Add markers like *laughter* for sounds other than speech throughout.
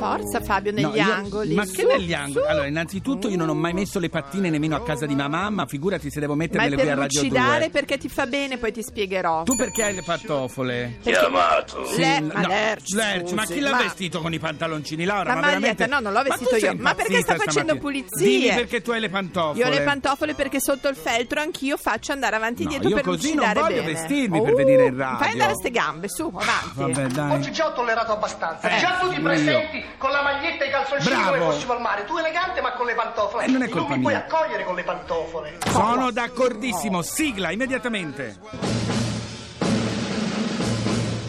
Forza Fabio negli No, io- angoli. Ma su, che negli angoli? su. Allora, innanzitutto io non ho mai messo le pattine nemmeno a casa di mia mamma, figurati se devo Ma per qui a Radio lucidare 2. perché ti fa bene, poi ti spiegherò. Tu perché hai le pantofole? Chiamato. Le- no, ma Lerch, Lerch, ma chi l'ha ma- vestito con i pantaloncini, Laura? La ma maglietta, veramente- no, non l'ho Ma vestito sei io. Ma perché sta facendo pulizie? Dimmi perché tu hai le pantofole. Io ho le pantofole perché sotto il feltro anch'io faccio andare avanti e No, dietro io per così non lucidare voglio bene. vestirmi per venire in radio. Fai andare ste gambe, su, avanti. Vabbè, dai. Oggi già ho tollerato abbastanza. Eh, già tu ti io. presenti con la maglietta e i calzoncini Bravo. come fossimo al mare. Tu elegante ma con le pantofole. Eh, non è E colpa mi puoi accogliere con le pantofole. Sono d'accordissimo, sigla immediatamente.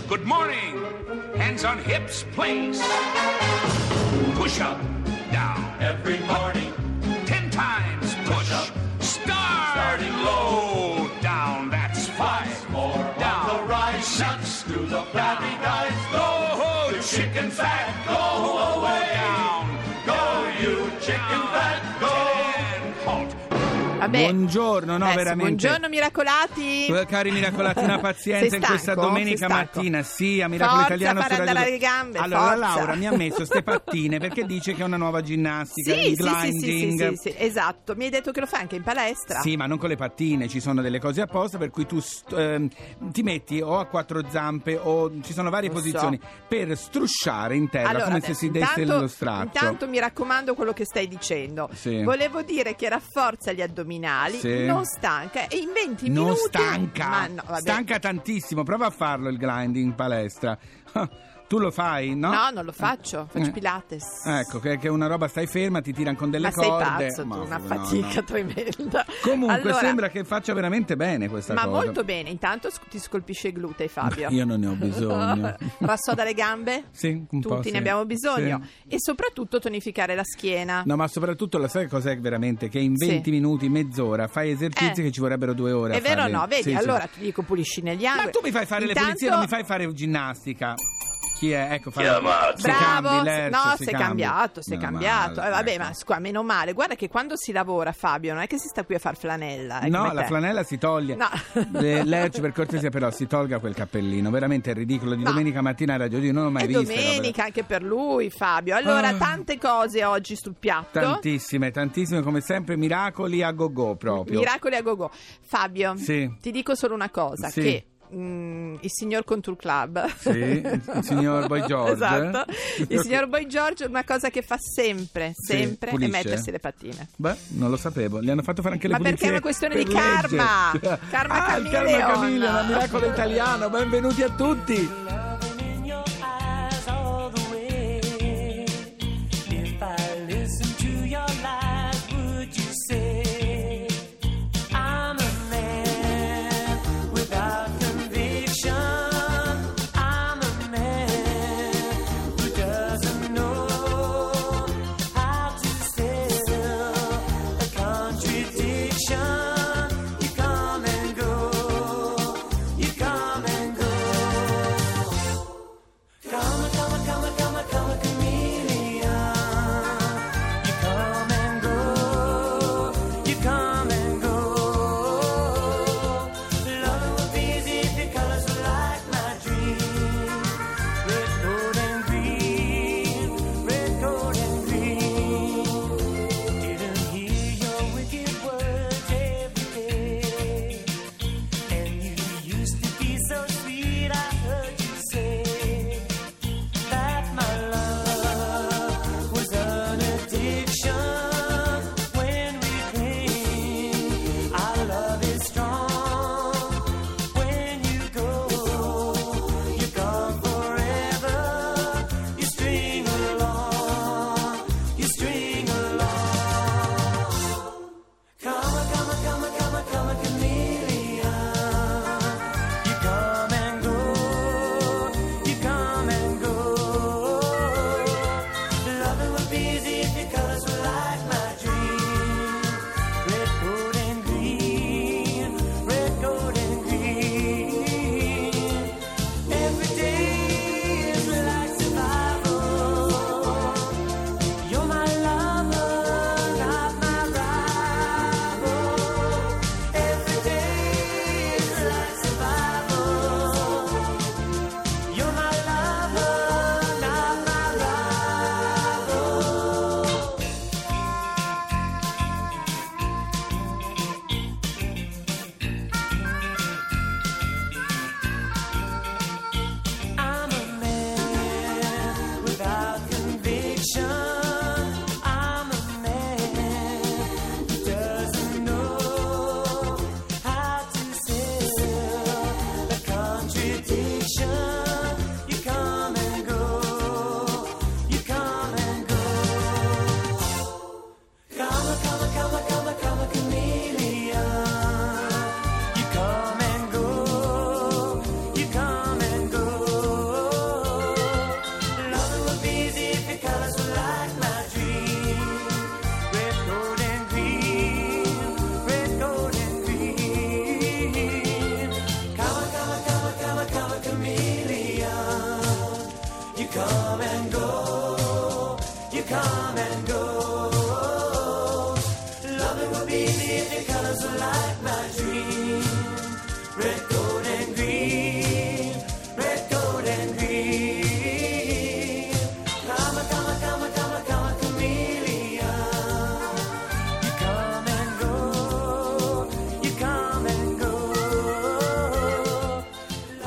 Good morning. Hands on hips, please. Push up, down. Every morning. Vabbè. Buongiorno, no, sì, veramente. Buongiorno miracolati. Cari miracolati, una *laughs* pazienza in questa domenica mattina. Sì, a Miracolo Forza, Italiano su Radio le gambe, Allora, forza. la Laura mi ha messo ste pattine perché dice che è una nuova ginnastica, Sì, il sì, sì, sì, gliding. sì, esatto. Mi hai detto che lo fai anche in palestra. Sì, ma non con le pattine, ci sono delle cose apposta per cui tu st- ehm, ti metti o a quattro zampe o ci sono varie so. posizioni per strusciare in terra Allora, come se adesso, si desse intanto- lo straccio. Intanto mi raccomando quello che stai dicendo. Sì. Volevo dire che rafforza gli addominali, Sì. non stanca e in 20 non minuti stanca, Ma no, stanca tantissimo. Prova a farlo il grinding in palestra. Tu lo fai, no? No, non lo faccio, faccio Eh. Pilates. Ecco, che, che una roba stai ferma, ti tirano con delle Ma sei corde. pazzo tu, Ma- una no, fatica no. tremenda. Comunque Allora, sembra che faccia veramente bene questa Ma cosa. molto bene, intanto sc- ti scolpisce i glutei Fabio. Io non ne ho bisogno. *laughs* Rassoda le gambe? Sì, un po' Tutti sì. ne abbiamo bisogno. Sì. E soprattutto tonificare la schiena. No, ma soprattutto la sai cos'è veramente? Che in Sì. 20 minuti, mezz'ora fai esercizi Eh. che ci vorrebbero due ore. È vero o no? Vedi, Sì, sì. allora ti dico pulisci negli angoli. Ma tu mi fai fare Intanto- le pulizie, non mi fai fare ginnastica. Chi è? Ecco, fa si Bravo, cambi, Lerch, no, si sei cambi. cambiato, sei Meno cambiato. male, Eh, vabbè, ecco. ma scusa, meno male. Guarda che quando si lavora, Fabio, non è che si sta qui a far flanella. eh, No, la te. flanella si toglie. No. Eh, Lerch, per cortesia, però, si tolga quel cappellino. Veramente è ridicolo. Di No. domenica mattina a Radio Dio non ho mai È visto. domenica anche per lui, Fabio. Allora, Ah. tante cose oggi sul piatto. Tantissime, tantissime, come sempre, miracoli a go-go proprio. Miracoli a gogo. Fabio, Sì. ti dico solo una cosa: Sì. che mm, il signor Control Club. Sì, il *laughs* signor Boy George. esatto. Il *laughs* signor Boy George una cosa che fa sempre, Sì, sempre è pulisce. mettersi le pattine. Beh, non lo sapevo. Gli hanno fatto fare anche le Ma perché pulizie è una questione per di karma. legge. Karma ah, il karma. Camilla, miracolo italiano. Benvenuti a tutti.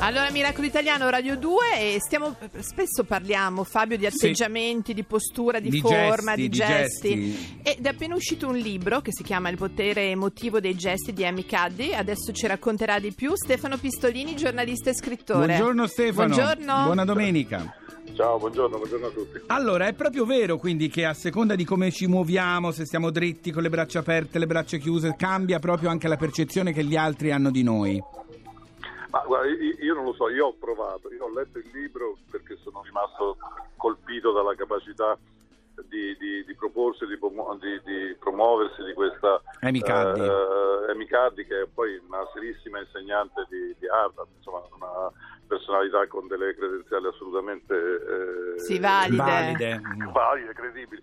Allora, Miracolo Italiano Radio 2 e stiamo spesso parliamo Fabio di Sì. atteggiamenti, di postura, di, Di forma, gesti, di di gesti. gesti. Ed è appena uscito un libro che si chiama Il potere emotivo dei gesti di Amy Cuddy. Adesso ci racconterà di più Stefano Pistolini, giornalista e scrittore. Buongiorno Stefano. Buongiorno. Buona domenica. Ciao, buongiorno, buongiorno a tutti. Allora, è proprio vero quindi che a seconda di come ci muoviamo, se stiamo dritti, con le braccia aperte, le braccia chiuse, cambia proprio anche la percezione che gli altri hanno di noi. Ma guarda, io, io non lo so, io ho provato, io ho letto il libro perché sono rimasto colpito dalla capacità di, di- di proporsi, di, di- di promuoversi di questa Cuddy. eh, Amy Cuddy, che è poi una serissima insegnante di, di Harvard, insomma una personalità con delle credenziali assolutamente eh, Sì, valide. Valide. valide, credibili.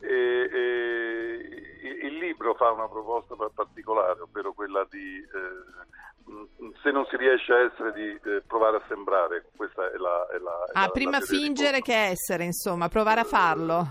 E- e il- libro fa una proposta pa- particolare, ovvero quella di eh, se non si riesce a essere di eh, provare a sembrare, questa è la... È la è Ah, la- prima la fingere che essere, insomma, provare a farlo.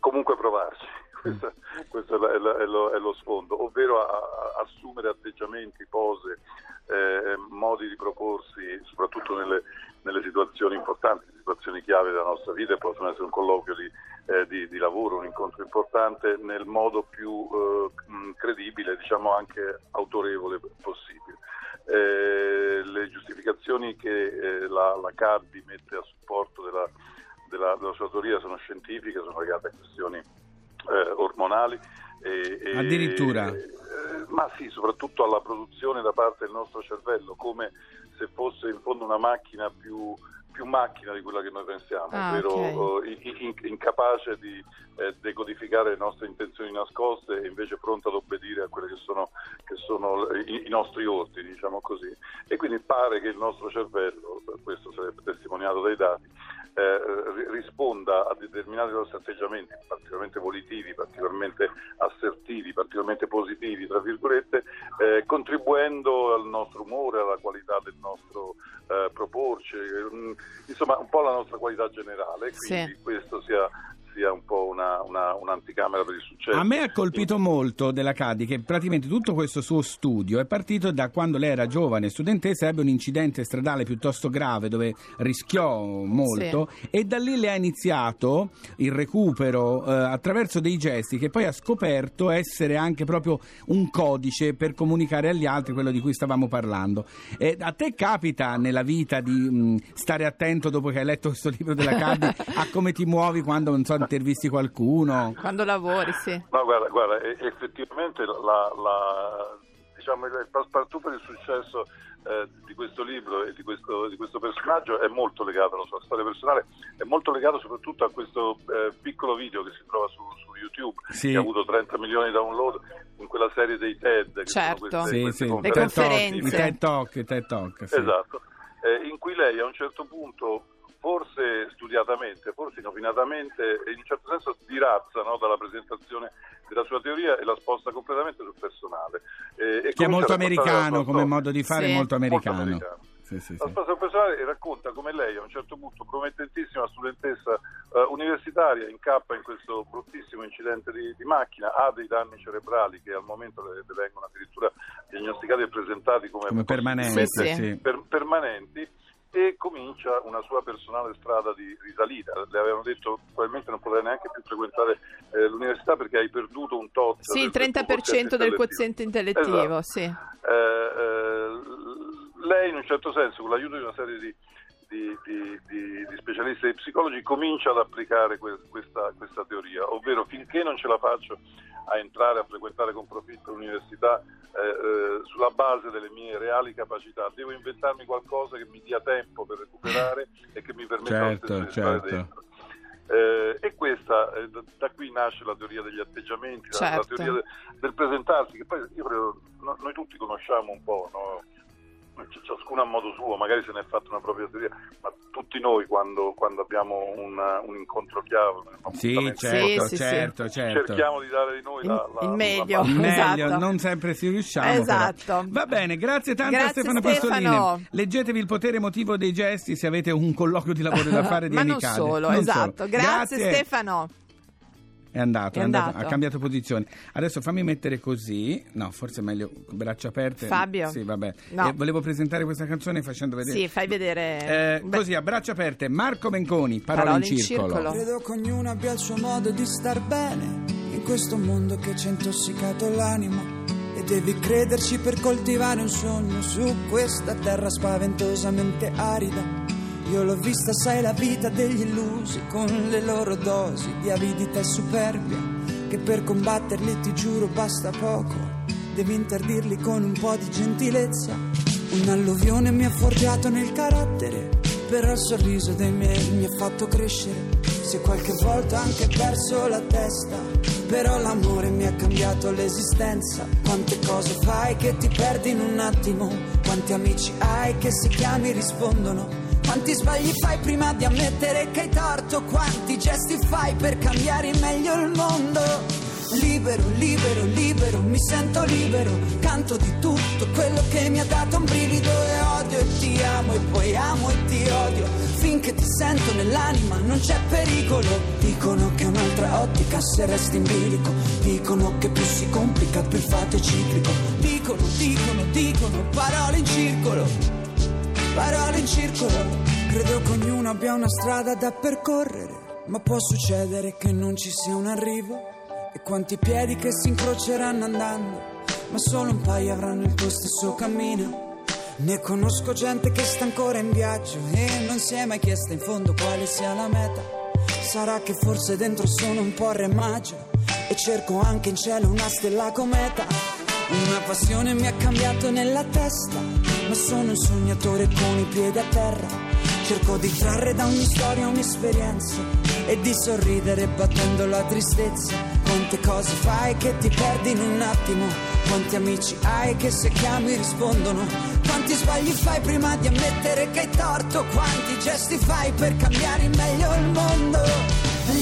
Comunque provarci, *laughs* questo, questo è, la- è la- è lo, è lo sfondo, ovvero a- a- assumere atteggiamenti, pose, eh, modi di proporsi, soprattutto nelle, nelle situazioni importanti, situazioni chiave della nostra vita, possono essere un colloquio di, eh, di- di lavoro, un incontro importante, nel modo più eh, credibile, diciamo anche autorevole possibile. Eh, le giustificazioni che eh, la, la CADDI mette a supporto della, della, della sua teoria sono scientifiche, sono legate a questioni eh, ormonali. e- e- Addirittura. eh, ma sì, soprattutto alla produzione da parte del nostro cervello, come se fosse in fondo una macchina più, più macchina di quella che noi pensiamo, Ah, ovvero eh, in- in- incapace di eh, decodificare le nostre intenzioni nascoste e invece pronta ad obbedire a quelle che sono, che sono i, i nostri ordini, diciamo così. E quindi pare che il nostro cervello, questo sarebbe testimoniato dai dati, eh, ri- risponda a determinati nostri atteggiamenti, particolarmente volitivi, particolarmente assertivi, particolarmente positivi, tra virgolette, eh, contribuendo al nostro umore, alla qualità del nostro eh, proporci, mm, insomma un po' alla nostra qualità generale. Quindi Sì. questo sia, sia un po' una, una- un'anticamera per il successo. A me ha colpito molto della Cadi che praticamente tutto questo suo studio è partito da quando lei era giovane studentessa, ebbe un incidente stradale piuttosto grave dove rischiò molto e da lì le ha iniziato il recupero eh, attraverso dei gesti che poi ha scoperto essere anche proprio un codice per comunicare agli altri quello di cui stavamo parlando. E a te capita nella vita di mh, stare attento dopo che hai letto questo libro della Cadi *laughs* a come ti muovi quando non so intervisti qualcuno? Quando lavori, sì. No, guarda, guarda, effettivamente la, la- diciamo, il passepartout per il successo eh, di questo libro e di questo, di questo personaggio è molto legato alla sua storia personale, è molto legato soprattutto a questo eh, piccolo video che si trova su, su YouTube, Sì. che ha avuto 30 milioni di download, in quella serie dei TED, che Certo. sono queste, Sì, queste sì, Le TED Talk, conferenze. i TED Talk, i TED Talk, sì. Esatto, eh, in cui lei a un certo punto, forse studiatamente, forse inopinatamente, e in un certo senso dirazza no, dalla presentazione della sua teoria e la sposta completamente sul personale. Eh, e Che è molto americano come modo di fare, Sì. molto Molto americano. americano. Sì, sì, La sul personale racconta come lei a un certo punto, promettentissima studentessa eh, universitaria, incappa in questo bruttissimo incidente di, di macchina, ha dei danni cerebrali che al momento le, le vengono addirittura diagnosticati e presentati come, Come sì. per- permanenti e comincia una sua personale strada di risalita. Le avevano detto probabilmente non potrai neanche più frequentare eh, l'università perché hai perduto un tot. Sì, il del- del tuo 30% del quoziente intellettivo, Esatto. sì. Eh, eh, lei in un certo senso con l'aiuto di una serie di, di- di- di- di specialisti e psicologi comincia ad applicare que- questa, questa teoria, ovvero finché non ce la faccio a entrare a frequentare con profitto l'università eh, eh, sulla base delle mie reali capacità, devo inventarmi qualcosa che mi dia tempo per recuperare e che mi permetta Certo, di stare certo. dentro. Eh, e questa, eh, da, da qui nasce la teoria degli atteggiamenti, la- la, Certo. teoria de- del presentarsi, che poi io credo, no- noi tutti conosciamo un po', no? C- ciascuno a modo suo, magari se ne è fatto una propria teoria, ma tutti noi quando, quando abbiamo un, un incontro chiave, un Sì, certo, Sì, sì, certo, certo. cerchiamo di dare di noi Il- la, la- il la meglio. parte. Il meglio, Esatto. non sempre si riusciamo. Esatto. però. Va bene, grazie tanto a Grazie, Stefano Stefano. Pastolini. Leggetevi il potere emotivo dei gesti se avete un colloquio di lavoro da *laughs* fare di Ma non solo, Non esatto. solo. Grazie, Stefano. È andato, È andato, andato. ha cambiato posizione. Adesso fammi mettere così. No, forse è meglio braccia aperte. Fabio? Sì, vabbè. No. Eh, volevo presentare questa canzone facendo vedere. Sì, fai vedere. Eh, così a braccia aperte, Marco Menconi, parole, Parole in in circolo. circolo. Credo che ognuno abbia il suo modo di star bene in questo mondo che ci ha intossicato l'anima. E devi crederci per coltivare un sogno su questa terra spaventosamente arida. Io l'ho vista, sai, la vita degli illusi con le loro dosi di avidità e superbia. Che per combatterli ti giuro basta poco. Devi interdirli con un po' di gentilezza. Un'alluvione mi ha forgiato nel carattere, però il sorriso dei miei mi ha fatto crescere. Se qualche volta anche perso la testa, però l'amore mi ha cambiato l'esistenza. Quante cose fai che ti perdi in un attimo? Quanti amici hai che se chiami rispondono? Quanti sbagli fai prima di ammettere che hai torto? Quanti gesti fai per cambiare meglio il mondo? Libero, libero, libero, mi sento libero, canto di tutto quello che mi ha dato un brivido e odio e ti amo e poi amo e ti odio, finché ti sento nell'anima non c'è pericolo. Dicono che un'altra ottica se resti in bilico, dicono che più si complica più è ciclico, dicono, dicono, dicono, parole in circolo, parole in circolo. Credo che ognuno abbia una strada da percorrere, ma può succedere che non ci sia un arrivo. E quanti piedi che si incroceranno andando, ma solo un paio avranno il tuo stesso cammino. Ne conosco gente che sta ancora in viaggio e non si è mai chiesta in fondo quale sia la meta. Sarà che forse dentro sono un po' remaggio e cerco anche in cielo una stella cometa. Una passione mi ha cambiato nella testa, ma sono un sognatore con i piedi a terra. Cerco di trarre da ogni storia un'esperienza e di sorridere battendo la tristezza. Quante cose fai che ti perdi in un attimo? Quanti amici hai che se chiami rispondono? Quanti sbagli fai prima di ammettere che hai torto? Quanti gesti fai per cambiare in meglio il mondo?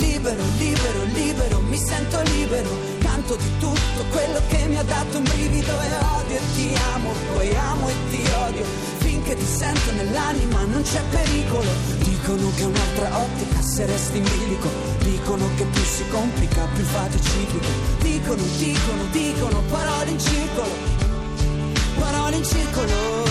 Libero, libero, libero, mi sento libero. Canto di tutto quello che mi ha dato un brivido e odio e ti amo, poi amo e ti odio. Finché ti sento nell'anima non c'è pericolo. Dicono che un'altra ottica se resti in bilico. Dicono che più si complica, più fatto è ciclico. Dicono, dicono, dicono, parole in circolo. Parole in circolo.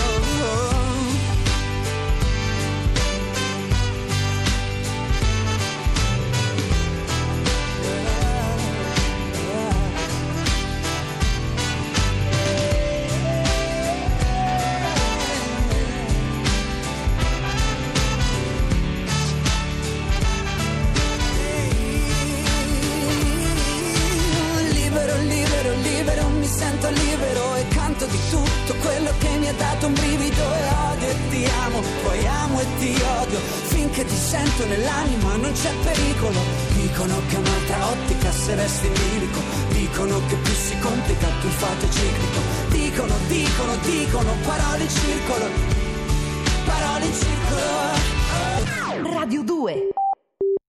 Poi amo e ti odio, finché ti sento nell'anima non c'è pericolo. Dicono che un'altra ottica se resti lirico, dicono che più si complica più è ciclico. Dicono, dicono, dicono, parole in circolo, parole in circolo. Radio 2